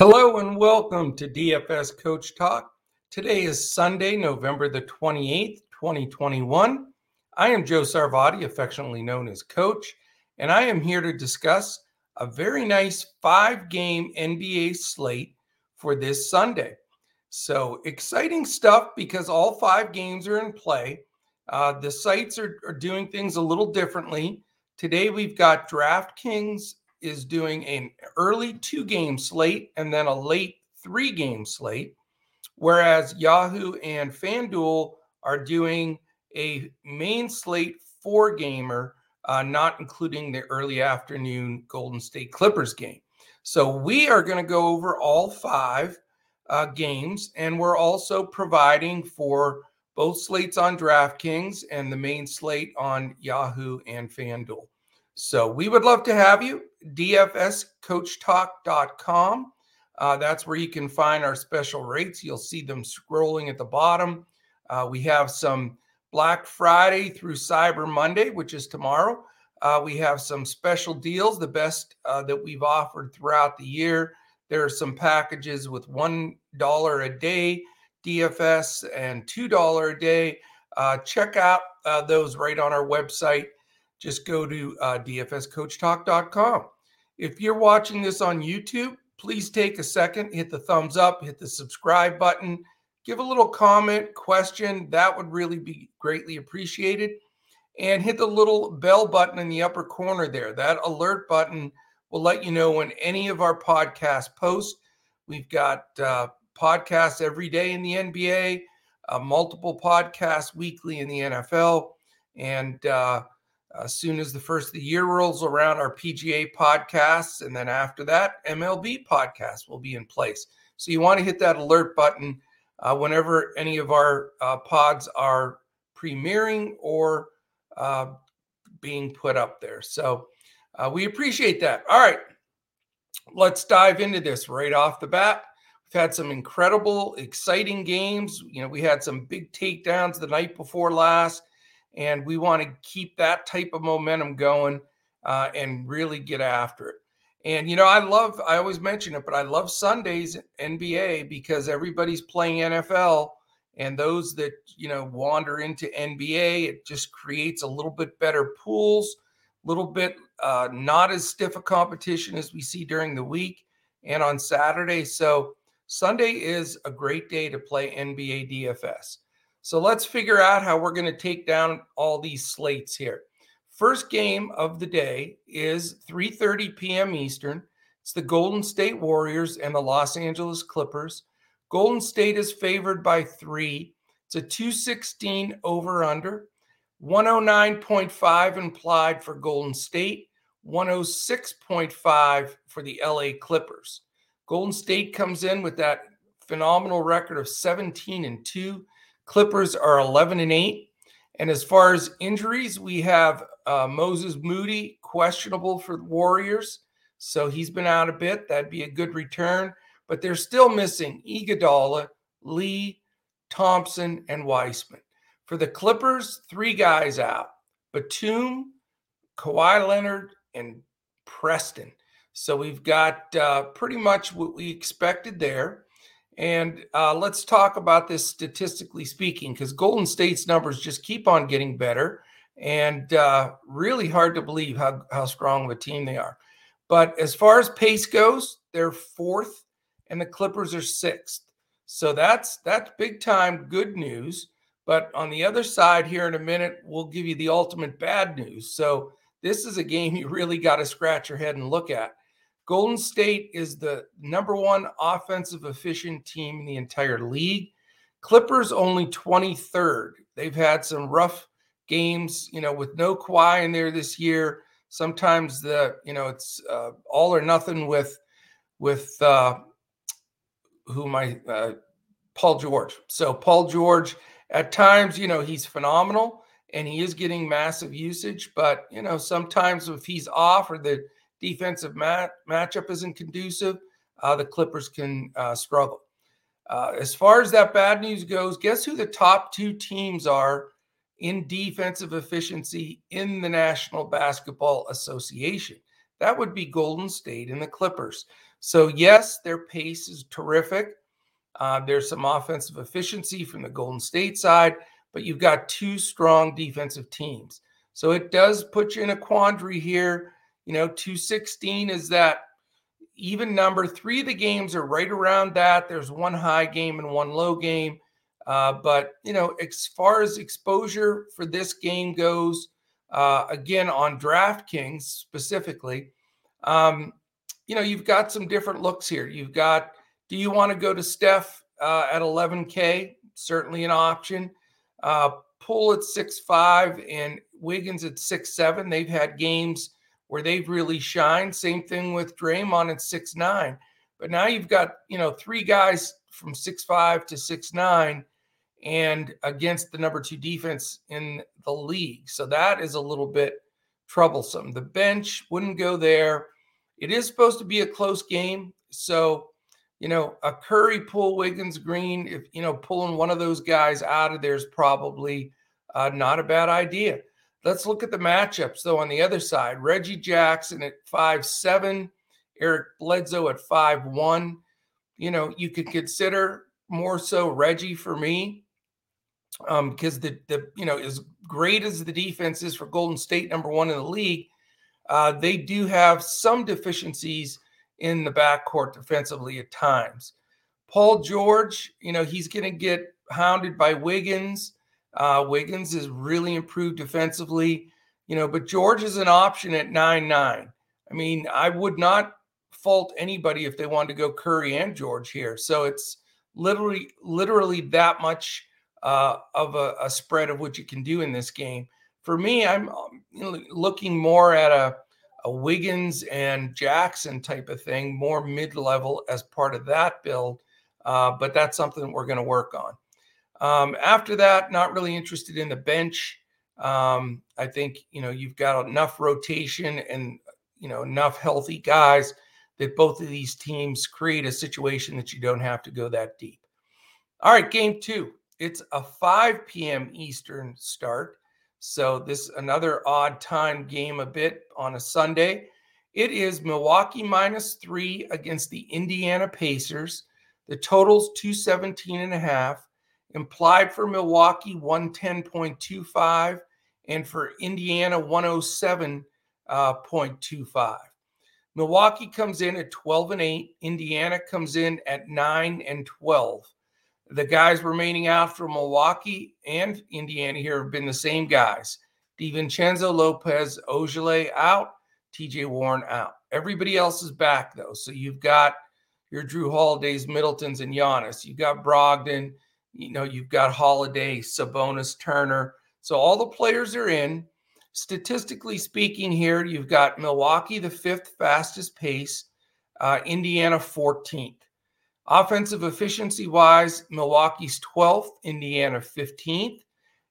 Hello and welcome to DFS Coach Talk. Today is Sunday, November the 28th, 2021. I am Joe Sarvati, affectionately known as Coach, and I am here to discuss a very nice five game NBA slate for this Sunday. So exciting stuff because all five games are in play. Uh, the sites are, are doing things a little differently. Today we've got DraftKings is doing an early two game slate and then a late three game slate, whereas Yahoo and FanDuel are doing a main slate four gamer, uh, not including the early afternoon Golden State Clippers game. So we are going to go over all five uh, games, and we're also providing for both slates on DraftKings and the main slate on Yahoo and FanDuel. So we would love to have you. DFSCoachTalk.com. Uh, that's where you can find our special rates. You'll see them scrolling at the bottom. Uh, we have some Black Friday through Cyber Monday, which is tomorrow. Uh, we have some special deals, the best uh, that we've offered throughout the year. There are some packages with $1 a day DFS and $2 a day. Uh, check out uh, those right on our website just go to uh, dfscoachtalk.com. If you're watching this on YouTube, please take a second, hit the thumbs up, hit the subscribe button, give a little comment, question. That would really be greatly appreciated. And hit the little bell button in the upper corner there. That alert button will let you know when any of our podcasts post. We've got uh, podcasts every day in the NBA, uh, multiple podcasts weekly in the NFL, and uh, as soon as the first of the year rolls around, our PGA podcasts, and then after that, MLB podcasts will be in place. So you want to hit that alert button uh, whenever any of our uh, pods are premiering or uh, being put up there. So uh, we appreciate that. All right, let's dive into this right off the bat. We've had some incredible, exciting games. You know, we had some big takedowns the night before last and we want to keep that type of momentum going uh, and really get after it. And you know, I love I always mention it, but I love Sundays NBA because everybody's playing NFL and those that, you know, wander into NBA, it just creates a little bit better pools, a little bit uh, not as stiff a competition as we see during the week and on Saturday. So Sunday is a great day to play NBA DFS. So let's figure out how we're going to take down all these slates here. First game of the day is 3:30 p.m. Eastern. It's the Golden State Warriors and the Los Angeles Clippers. Golden State is favored by 3. It's a 216 over under. 109.5 implied for Golden State, 106.5 for the LA Clippers. Golden State comes in with that phenomenal record of 17 and 2 Clippers are 11 and 8. And as far as injuries, we have uh, Moses Moody questionable for the Warriors. So he's been out a bit. That'd be a good return. But they're still missing Iguodala, Lee, Thompson, and Wiseman. For the Clippers, three guys out Batum, Kawhi Leonard, and Preston. So we've got uh, pretty much what we expected there. And uh, let's talk about this statistically speaking, because Golden State's numbers just keep on getting better, and uh, really hard to believe how how strong of a team they are. But as far as pace goes, they're fourth, and the Clippers are sixth. So that's that's big time good news. But on the other side, here in a minute, we'll give you the ultimate bad news. So this is a game you really got to scratch your head and look at. Golden State is the number one offensive efficient team in the entire league. Clippers only 23rd. They've had some rough games, you know, with no Kawhi in there this year. Sometimes the, you know, it's uh, all or nothing with, with uh, who my uh, Paul George. So Paul George, at times, you know, he's phenomenal and he is getting massive usage, but you know, sometimes if he's off or the defensive mat- matchup isn't conducive, uh, the Clippers can uh, struggle. Uh, as far as that bad news goes, guess who the top two teams are in defensive efficiency in the National Basketball Association? That would be Golden State and the Clippers. So, yes, their pace is terrific. Uh, there's some offensive efficiency from the Golden State side, but you've got two strong defensive teams. So it does put you in a quandary here. You know, 216 is that even number. Three of the games are right around that. There's one high game and one low game. Uh, but, you know, as far as exposure for this game goes, uh, again, on DraftKings specifically, um, you know, you've got some different looks here. You've got, do you want to go to Steph uh, at 11K? Certainly an option. Uh, Poole at six five and Wiggins at six seven. They've had games where they've really shined. Same thing with Draymond at six nine. But now you've got you know three guys from six five to six nine, and against the number two defense in the league. So that is a little bit troublesome. The bench wouldn't go there. It is supposed to be a close game, so you know, a Curry, Poole Wiggins, Green, if, you know, pulling one of those guys out of there is probably uh, not a bad idea. Let's look at the matchups, though, on the other side. Reggie Jackson at five seven, Eric Bledsoe at five one. You know, you could consider more so Reggie for me um, because the, the, you know, as great as the defense is for Golden State, number one in the league, uh, they do have some deficiencies – in the backcourt defensively at times. Paul George, you know, he's going to get hounded by Wiggins. Uh, Wiggins has really improved defensively, you know, but George is an option at 9 9. I mean, I would not fault anybody if they wanted to go Curry and George here. So it's literally, literally that much uh, of a, a, spread of what you can do in this game. For me, I'm um, you know, looking more at a a Wiggins and Jackson type of thing, more mid level as part of that build. Uh, but that's something that we're going to work on. Um, after that, not really interested in the bench. Um, I think you know you've got enough rotation and you know enough healthy guys that both of these teams create a situation that you don't have to go that deep. All right, game two. It's a 5 p.m. Eastern start. So this another odd time game a bit on a Sunday. It is Milwaukee minus three against the Indiana Pacers. The total's 217 and a half. Implied for Milwaukee 110.25 and for Indiana 107.25. Uh, Milwaukee comes in at 12 and 8. Indiana comes in at 9 and 12. The guys remaining out from Milwaukee and Indiana here have been the same guys. DiVincenzo Lopez, Ojeleye out, TJ Warren out. Everybody else is back though. So you've got your Drew Holidays, Middletons, and Giannis. You've got Brogdon, you know, you've got Holiday, Sabonis, Turner. So all the players are in. Statistically speaking, here you've got Milwaukee, the fifth fastest pace, uh, Indiana 14th. Offensive efficiency wise, Milwaukee's 12th, Indiana 15th.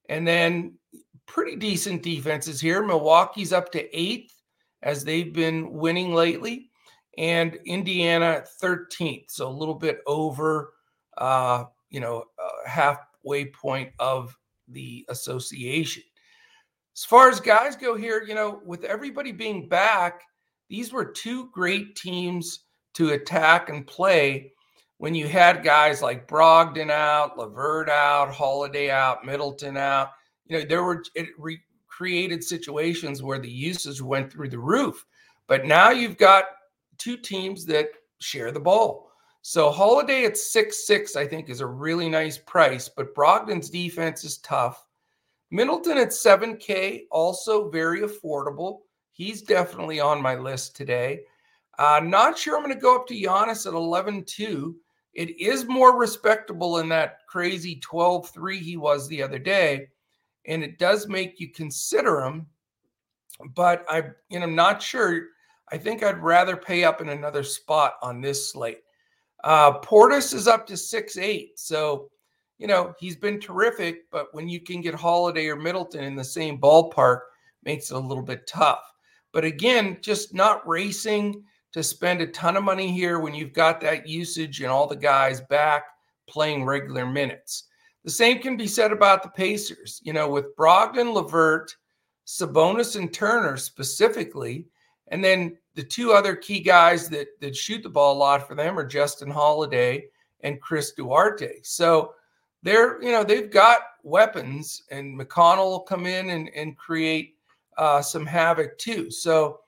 And then pretty decent defenses here. Milwaukee's up to eighth as they've been winning lately, and Indiana 13th. So a little bit over, uh, you know, uh, halfway point of the association. As far as guys go here, you know, with everybody being back, these were two great teams to attack and play when you had guys like Brogdon out, LeVert out, Holiday out, Middleton out, you know, there were it re- created situations where the usage went through the roof. But now you've got two teams that share the ball. So Holiday at six six, I think, is a really nice price, but Brogdon's defense is tough. Middleton at 7K, also very affordable. He's definitely on my list today. Uh, not sure I'm going to go up to Giannis at 11 2. It is more respectable than that crazy 12 3 he was the other day. And it does make you consider him. But I, you know, I'm not sure. I think I'd rather pay up in another spot on this slate. Uh, Portis is up to six eight, so you know he's been terrific. But when you can get Holiday or Middleton in the same ballpark, makes it a little bit tough. But again, just not racing to spend a ton of money here when you've got that usage and all the guys back playing regular minutes. The same can be said about the Pacers. You know, with Brogdon, LeVert, Sabonis, and Turner specifically, and then the two other key guys that that shoot the ball a lot for them are Justin Holiday and Chris Duarte. So they're you know they've got weapons, and McConnell will come in and and create uh, some havoc too. So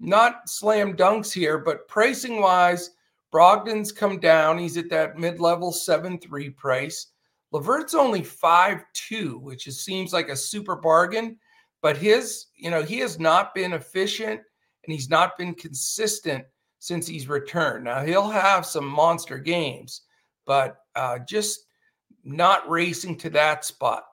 not slam dunks here, but pricing wise, Brogdon's come down. He's at that mid level seven three price. LeVert's only five two, which is, seems like a super bargain, but his you know he has not been efficient and he's not been consistent since he's returned. Now he'll have some monster games, but uh, just not racing to that spot.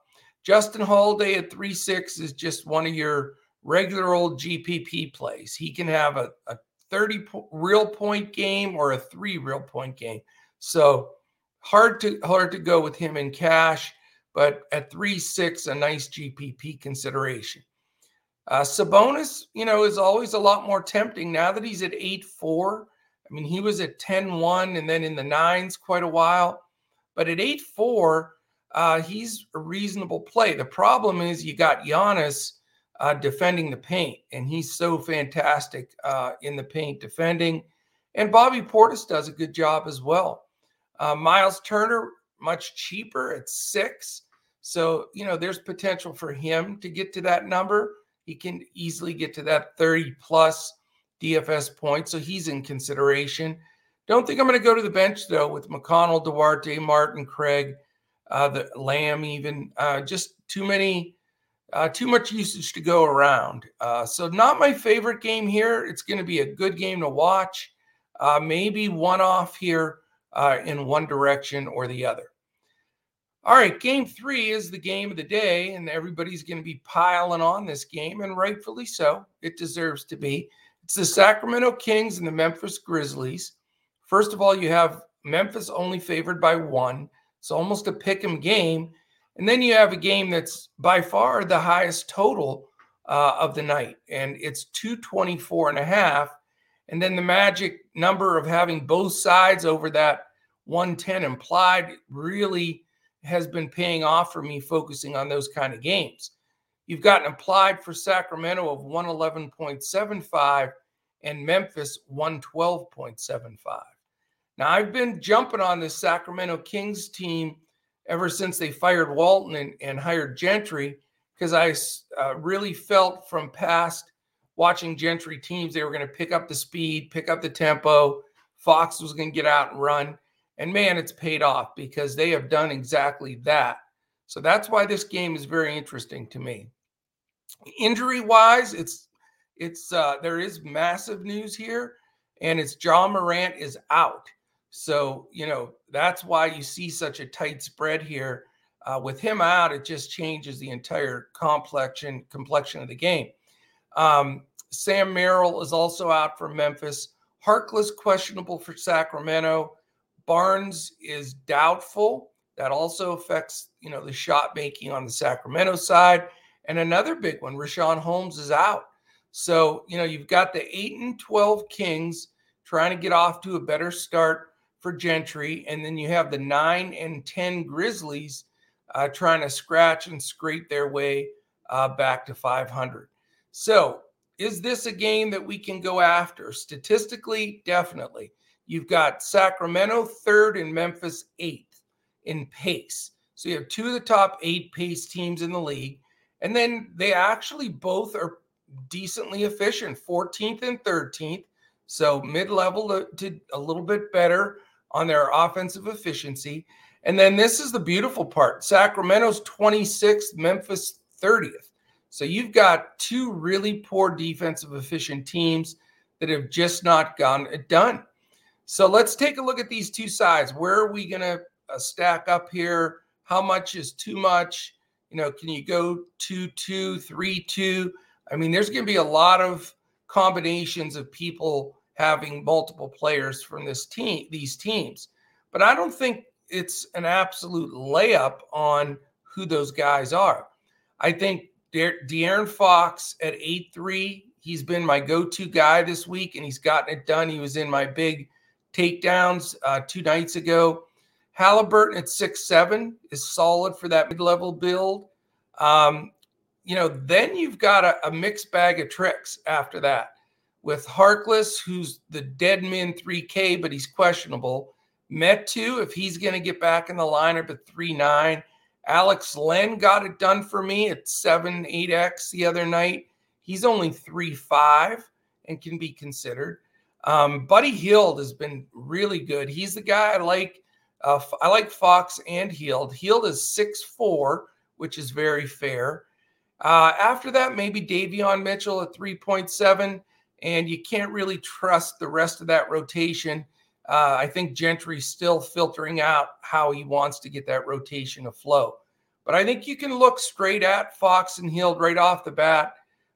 Justin Holiday at three six is just one of your regular old GPP plays. He can have a, a 30 po- real point game or a three real point game. So hard to hard to go with him in cash, but at three six, a nice GPP consideration. Uh, Sabonis, you know, is always a lot more tempting now that he's at 8 4. I mean, he was at 10 1 and then in the nines quite a while. But at 8 4, uh, he's a reasonable play. The problem is you got Giannis uh, defending the paint, and he's so fantastic uh, in the paint defending. And Bobby Portis does a good job as well. Uh, Miles Turner, much cheaper at six. So, you know, there's potential for him to get to that number he can easily get to that 30 plus DFS point. So he's in consideration. Don't think I'm going to go to the bench though with McConnell, Duarte, Martin, Craig, uh, the Lamb, even uh, just too many, uh, too much usage to go around. Uh, so not my favorite game here. It's going to be a good game to watch. Uh, maybe one off here uh, in one direction or the other. All right, game three is the game of the day, and everybody's going to be piling on this game, and rightfully so. It deserves to be. It's the Sacramento Kings and the Memphis Grizzlies. First of all, you have Memphis only favored by one. It's almost a pick 'em game. And then you have a game that's by far the highest total uh, of the night, and it's 224 and a half. And then the magic number of having both sides over that 110 implied really has been paying off for me focusing on those kind of games. You've gotten applied for Sacramento of 111.75 and Memphis 112.75. Now, I've been jumping on this Sacramento Kings team ever since they fired Walton and, and hired Gentry because I uh, really felt from past watching Gentry teams, they were going to pick up the speed, pick up the tempo. Fox was going to get out and run. And man, it's paid off because they have done exactly that. So that's why this game is very interesting to me. Injury wise, it's it's uh, there is massive news here, and it's Ja Morant is out. So you know that's why you see such a tight spread here. Uh, with him out, it just changes the entire complexion complexion of the game. Um, Sam Merrill is also out for Memphis. Harkless questionable for Sacramento. Barnes is doubtful. That also affects, you know, the shot making on the Sacramento side. And another big one, Richaun Holmes is out. So, you know, you've got the 8 and 12 Kings trying to get off to a better start for Gentry. And then you have the 9 and 10 Grizzlies uh, trying to scratch and scrape their way uh, back to 500. So, is this a game that we can go after? Statistically, definitely. You've got Sacramento third and Memphis eighth in pace. So you have two of the top eight pace teams in the league. And then they actually both are decently efficient 14th and 13th. So mid level to, to, a little bit better on their offensive efficiency. And then this is the beautiful part Sacramento's 26th, Memphis 30th. So you've got two really poor defensive efficient teams that have just not gotten it done. So let's take a look at these two sides. Where are we going to uh, stack up here? How much is too much? You know, can you go two, two, three, two? I mean, there's going to be a lot of combinations of people having multiple players from this team, these teams. But I don't think it's an absolute layup on who those guys are. I think De- De'Aaron Fox at 8 3, he's been my go to guy this week and he's gotten it done. He was in my big takedowns uh, two nights ago. Halliburton at six seven is solid for that mid level build. Um, you know, then you've got a, a, mixed bag of tricks after that. with Harkless, who's the dead min 3K, but he's questionable. Metu, if he's going to get back in the lineup at 3 9. Alex Len got it done for me at 7 8X the other night. He's only 3 5 and can be considered. Um, Buddy Hield has been really good. He's the guy I like. Uh, I like Fox and Hield. Hield is six four, which is very fair. Uh, after that, maybe Davion Mitchell at 3.7, and you can't really trust the rest of that rotation. Uh, I think Gentry's still filtering out how he wants to get that rotation afloat. But I think you can look straight at Fox and Hield right off the bat.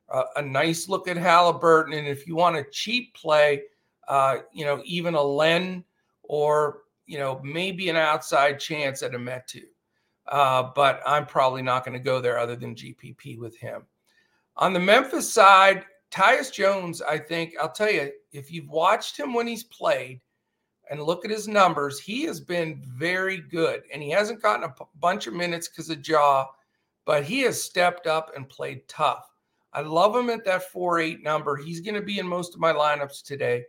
Uh, a nice look at Halliburton. And if you want a cheap play, uh, you know, even a Len or, you know, maybe an outside chance at a Metu. Uh, but I'm probably not going to go there other than GPP with him. On the Memphis side, Tyus Jones, I think, I'll tell you, if you've watched him when he's played and look at his numbers, he has been very good. And he hasn't gotten a p- bunch of minutes because of Ja, but he has stepped up and played tough. I love him at that 4 8 number. He's going to be in most of my lineups today.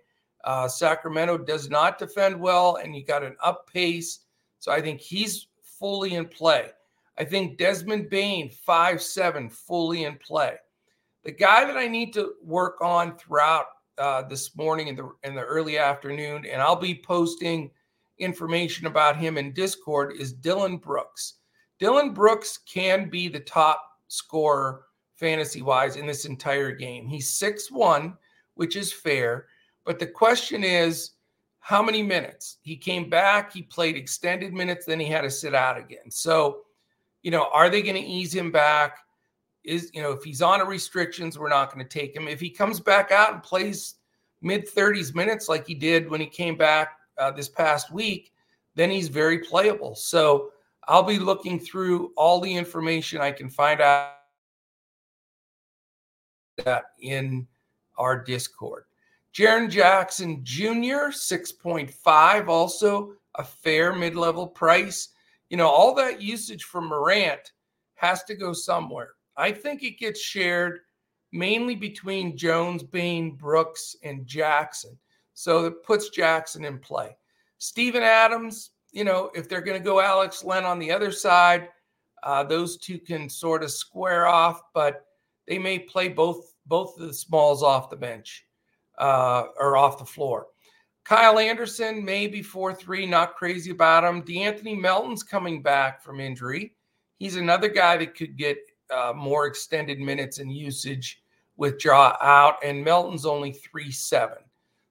Uh, Sacramento does not defend well, and you got an up pace. So I think he's fully in play. I think Desmond Bane, five seven, fully in play. The guy that I need to work on throughout uh, this morning in the in the early afternoon, and I'll be posting information about him in Discord, is Dillon Brooks. Dillon Brooks can be the top scorer fantasy wise in this entire game. He's six one, which is fair. But the question is, how many minutes? He came back, he played extended minutes, then he had to sit out again. So, you know, are they going to ease him back? Is, you know, if he's on a restrictions, we're not going to take him. If he comes back out and plays mid 30s minutes like he did when he came back uh, this past week, then he's very playable. So I'll be looking through all the information I can find out that in our Discord. Jaren Jackson Jr., 6.5, also a fair mid level price. You know, all that usage from Morant has to go somewhere. I think it gets shared mainly between Jones, Bane, Brooks, and Jackson. So it puts Jackson in play. Steven Adams, you know, if they're going to go Alex Len on the other side, uh, those two can sort of square off, but they may play both both of the smalls off the bench uh, or off the floor. Kyle Anderson, maybe 4 3, not crazy about him. De'Anthony Melton's coming back from injury. He's another guy that could get uh, more extended minutes and usage with Ja out, and Melton's only 3 7.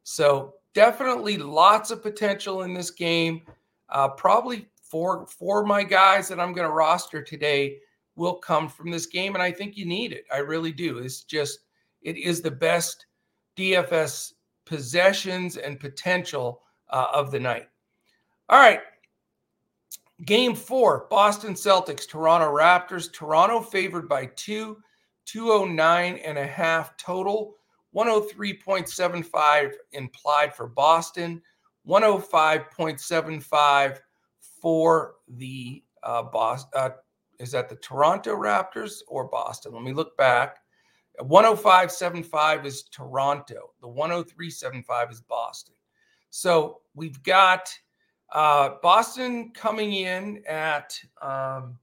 So definitely lots of potential in this game. Uh, probably four, four of my guys that I'm going to roster today will come from this game, and I think you need it. I really do. It's just, it is the best DFS possessions and potential uh, of the night. All right. Game four Boston Celtics, Toronto Raptors. Toronto favored by two, 209 and a half total, 103.75 implied for Boston, 105.75 for the uh, Boston. Uh, is that the Toronto Raptors or Boston? Let me look back. 105.75 is Toronto. The 103.75 is Boston. So we've got uh, Boston coming in at um,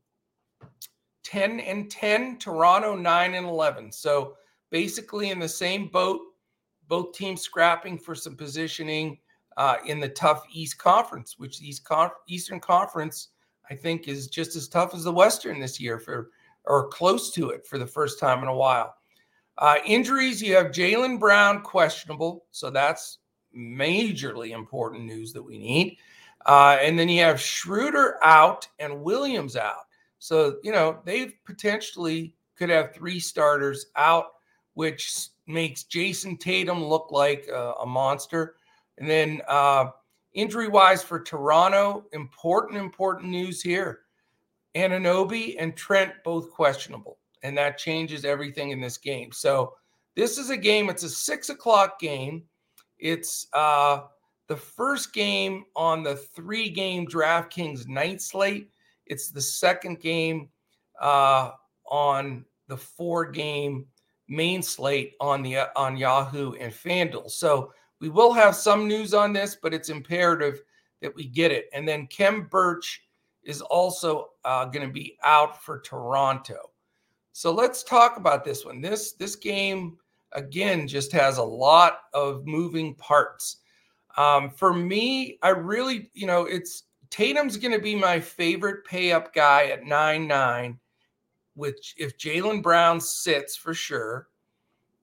10 and 10, Toronto 9 and 11. So basically in the same boat, both teams scrapping for some positioning uh, in the tough East Conference, which the East Con- Eastern Conference, I think, is just as tough as the Western this year for or close to it for the first time in a while. Uh, injuries, you have Jaylen Brown questionable. So that's majorly important news that we need. Uh, and then you have Schroeder out and Williams out. So, you know, they potentially could have three starters out, which makes Jayson Tatum look like a, a monster. And then uh, injury wise for Toronto, important, important news here. Anunoby and Trent both questionable and that changes everything in this game. So this is a game. It's a six o'clock game. It's uh, the first game on the three-game DraftKings night slate. It's the second game uh, on the four-game main slate on the on Yahoo and FanDuel. So we will have some news on this, but it's imperative that we get it. And then Khem Birch is also uh, going to be out for Toronto. So let's talk about this one. This this game again just has a lot of moving parts. Um, for me, I really, you know, it's Tatum's going to be my favorite pay up guy at nine nine, which if Jaylen Brown sits for sure,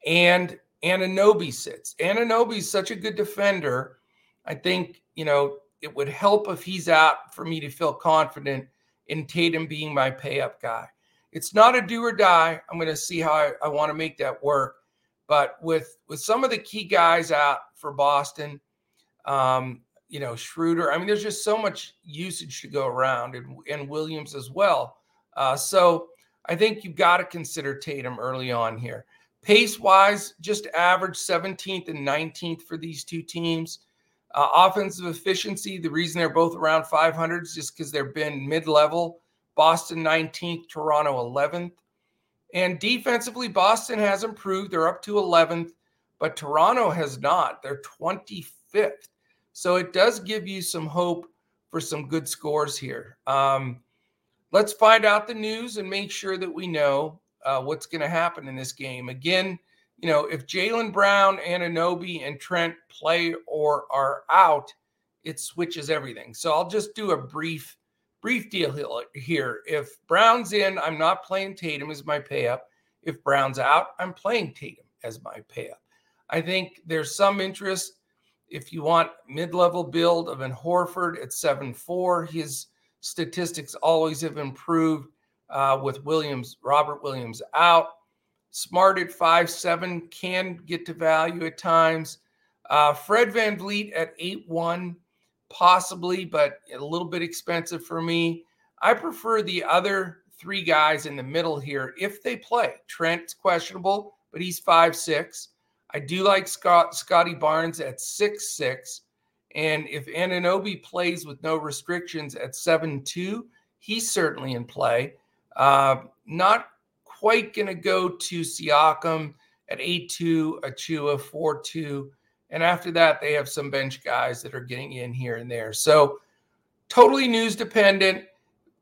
and Anunoby sits. Anunoby's such a good defender. I think you know it would help if he's out for me to feel confident in Tatum being my pay up guy. It's not a do or die. I'm going to see how I, I want to make that work. But with with some of the key guys out for Boston, um, you know Schroeder. I mean, there's just so much usage to go around, and, and Williams as well. Uh, so I think you've got to consider Tatum early on here. Pace wise, just average 17th and 19th for these two teams. Uh, offensive efficiency, the reason they're both around 500 is just because they've been mid level. Boston 19th, Toronto 11th. And defensively, Boston has improved. They're up to 11th, but Toronto has not. They're 25th. So it does give you some hope for some good scores here. Um, let's find out the news and make sure that we know uh, what's going to happen in this game. Again, you know, if Jaylen Brown, Anunoby, and Trent play or are out, it switches everything. So I'll just do a brief brief deal here. If Brown's in, I'm not playing Tatum as my pay up. If Brown's out, I'm playing Tatum as my pay up. I think there's some interest if you want mid-level build of an Horford at 7-4. His statistics always have improved uh, with Williams, Robert Williams out. Smart at five seven can get to value at times. Uh, Fred VanVleet at 8-1 possibly, but a little bit expensive for me. I prefer the other three guys in the middle here if they play. Trent's questionable, but he's five six. I do like Scott Scottie Barnes at six six, and if Anunoby plays with no restrictions at seven two, he's certainly in play. Uh, not quite going to go to Siakam at eight two, Achiuwa four two. And after that, they have some bench guys that are getting in here and there. So totally news dependent,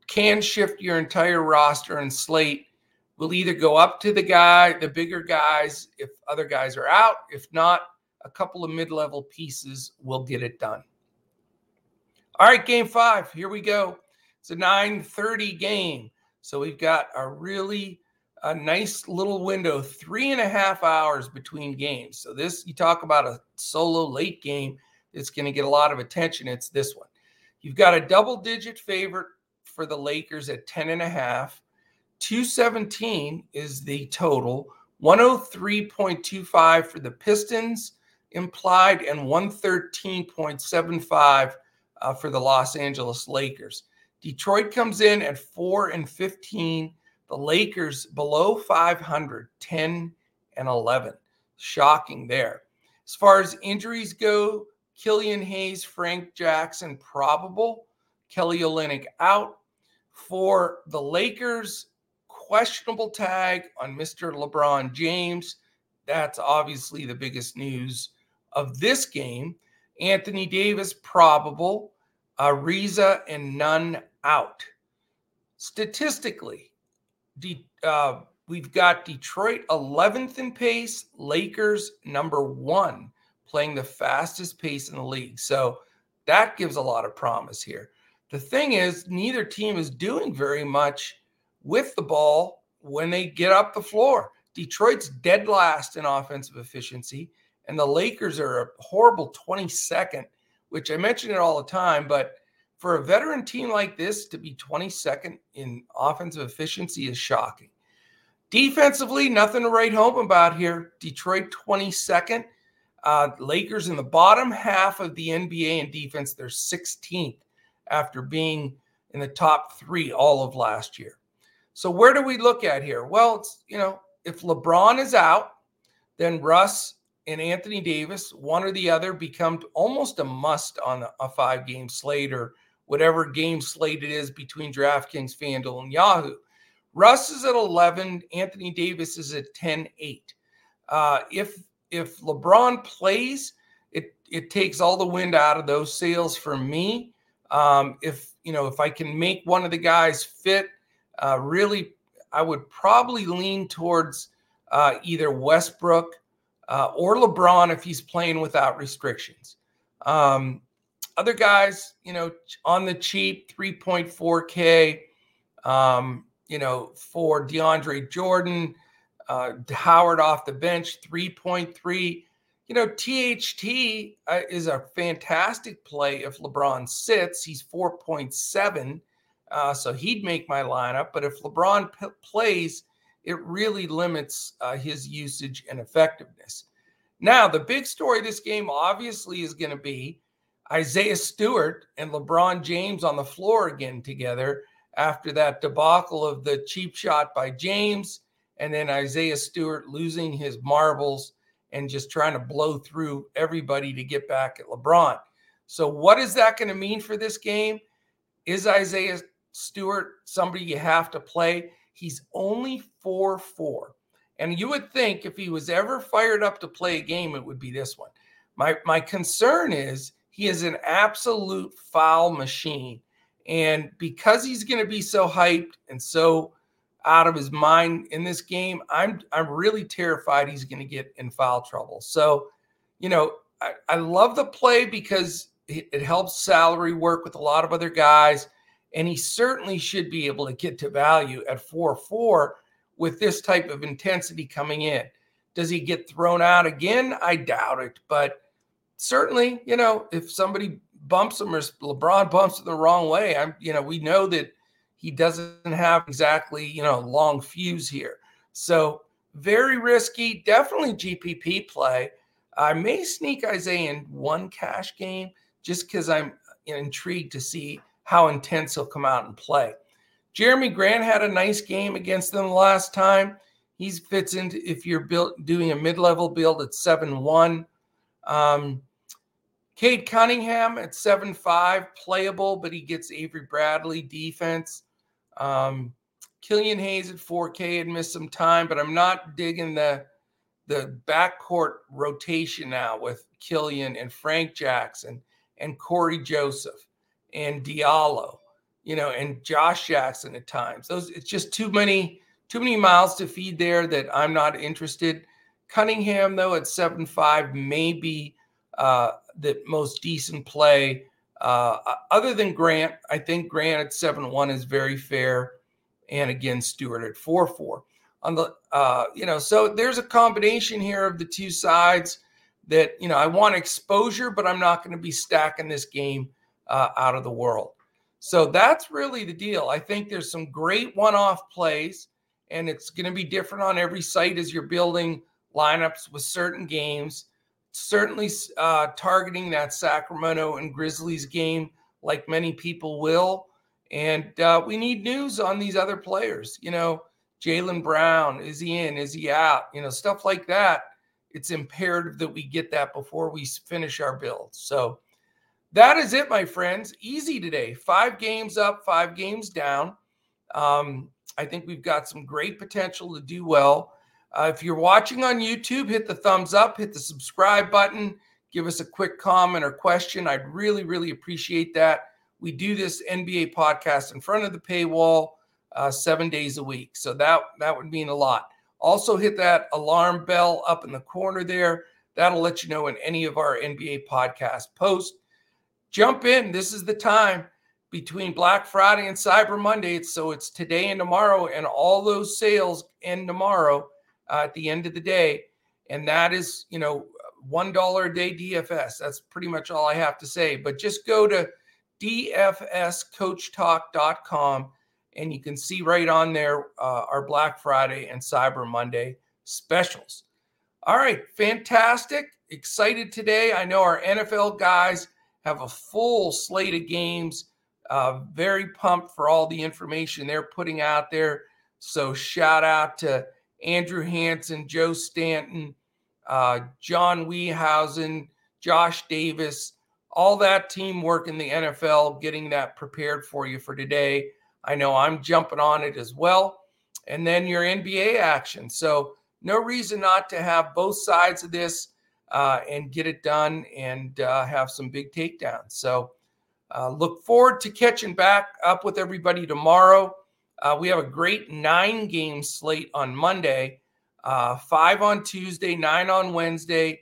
can shift your entire roster and slate. Will either go up to the guy, the bigger guys, if other guys are out. If not, a couple of mid level pieces will get it done. All right, game five. Here we go. It's a 9:30 game. So we've got a really a nice little window, three and a half hours between games. So this, you talk about a solo late game that's going to get a lot of attention. It's this one. You've got a double digit favorite for the Lakers at 10 and a half. 217 is the total. 103.25 for the Pistons implied and 113.75 uh, for the Los Angeles Lakers. Detroit comes in at 4 and 15 the Lakers below 500, 10 and 11. Shocking there. As far as injuries go, Killian Hayes, Frank Jackson probable, Kelly Olynyk out. For the Lakers, questionable tag on Mr. LeBron James. That's obviously the biggest news of this game. Anthony Davis probable, Ariza and Nunn out. Statistically, De- uh, we've got Detroit 11th in pace, Lakers number one, playing the fastest pace in the league. So that gives a lot of promise here. The thing is, neither team is doing very much with the ball when they get up the floor. Detroit's dead last in offensive efficiency, and the Lakers are a horrible 22nd, which I mention it all the time, but for a veteran team like this to be 22nd in offensive efficiency is shocking. Defensively, nothing to write home about here. Detroit 22nd. Uh, Lakers in the bottom half of the NBA in defense. They're 16th after being in the top three all of last year. So where do we look at here? Well, it's you know if LeBron is out, then Russ and Anthony Davis, one or the other, become almost a must on a five game slate or whatever game slate it is between DraftKings, FanDuel, and Yahoo. Russ is at 11. Anthony Davis is at 10 8. Uh, if if LeBron plays, it it takes all the wind out of those sails for me. Um, if you know if I can make one of the guys fit, uh, really, I would probably lean towards uh, either Westbrook uh, or LeBron if he's playing without restrictions. Um, other guys, you know, on the cheap, 3.4K, um, you know, for DeAndre Jordan, uh, Howard off the bench, 3.3. You know, THT uh, is a fantastic play if LeBron sits. He's 4.7. Uh, so he'd make my lineup. But if LeBron p- plays, it really limits uh, his usage and effectiveness. Now, the big story this game obviously is going to be Isaiah Stewart and LeBron James on the floor again together after that debacle of the cheap shot by James and then Isaiah Stewart losing his marbles and just trying to blow through everybody to get back at LeBron. So, what is that going to mean for this game? Is Isaiah Stewart somebody you have to play? He's only 4 4. And you would think if he was ever fired up to play a game, it would be this one. My, my concern is he is an absolute foul machine. And because he's going to be so hyped and so out of his mind in this game, I'm I'm really terrified he's going to get in foul trouble. So, you know, I, I love the play because it, it helps salary work with a lot of other guys, and he certainly should be able to get to value at four four with this type of intensity coming in. Does he get thrown out again? I doubt it, but certainly, you know, if somebody bumps him or LeBron bumps him the wrong way, I'm, you know, we know that he doesn't have exactly, you know, long fuse here. So very risky, definitely GPP play. I may sneak Isaiah in one cash game just because I'm intrigued to see how intense he'll come out and play. Jerami Grant had a nice game against them last time. He fits into if you're built doing a mid-level build at 7-1. Um, Cade Cunningham at 7 5, playable, but he gets Avery Bradley defense. Um, Killian Hayes at 4K had missed some time, but I'm not digging the the backcourt rotation now with Killian and Frank Jackson and Cory Joseph and Diallo, you know, and Josh Jackson at times. Those it's just too many too many miles to feed there that I'm not interested. Cunningham though at seven five maybe uh, the most decent play. Uh, other than Grant, I think Grant at 7 1 is very fair. And again, Stewart at 4 4. On the, uh, you know, so there's a combination here of the two sides that, you know, I want exposure, but I'm not going to be stacking this game uh, out of the world. So that's really the deal. I think there's some great one off plays, and it's going to be different on every site as you're building lineups with certain games certainly uh, targeting that Sacramento and Grizzlies game, like many people will. And uh, we need news on these other players. You know, Jaylen Brown, is he in? Is he out? You know, stuff like that. It's imperative that we get that before we finish our build. So that is it, my friends. Easy today. Five games up, five games down. Um, I think we've got some great potential to do well. Uh, if you're watching on YouTube, hit the thumbs up, hit the subscribe button, give us a quick comment or question. I'd really, really appreciate that. We do this NBA podcast in front of the paywall uh, seven days a week, so that that would mean a lot. Also, hit that alarm bell up in the corner there. That'll let you know when any of our NBA podcast posts. Jump in. This is the time between Black Friday and Cyber Monday. So it's today and tomorrow, and all those sales end tomorrow uh, at the end of the day. And that is, you know, $1 a day DFS. That's pretty much all I have to say. But just go to dfscoachtalk.com and you can see right on there uh, our Black Friday and Cyber Monday specials. All right, fantastic. Excited today. I know our NFL guys have a full slate of games. Uh, very pumped for all the information they're putting out there. So, shout out to Andrew Hanson, Joe Stanton, uh, John Weehausen, Josh Davis, all that teamwork in the NFL, getting that prepared for you for today. I know I'm jumping on it as well. And then your NBA action. So no reason not to have both sides of this uh, and get it done and uh, have some big takedowns. So uh, look forward to catching back up with everybody tomorrow. Uh, we have a great nine game slate on Monday, uh, five on Tuesday, nine on Wednesday,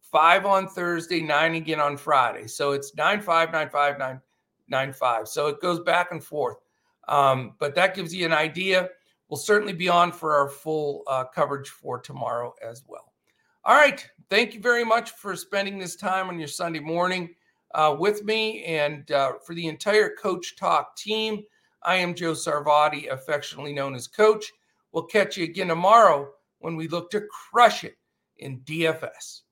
five on Thursday, nine again on Friday. So it's nine, five, nine, five, nine, nine, five. So it goes back and forth. Um, but that gives you an idea. We'll certainly be on for our full uh, coverage for tomorrow as well. All right. Thank you very much for spending this time on your Sunday morning uh, with me and uh, for the entire Coach Talk team. I am Joe Sarvati, affectionately known as Coach. We'll catch you again tomorrow when we look to crush it in DFS.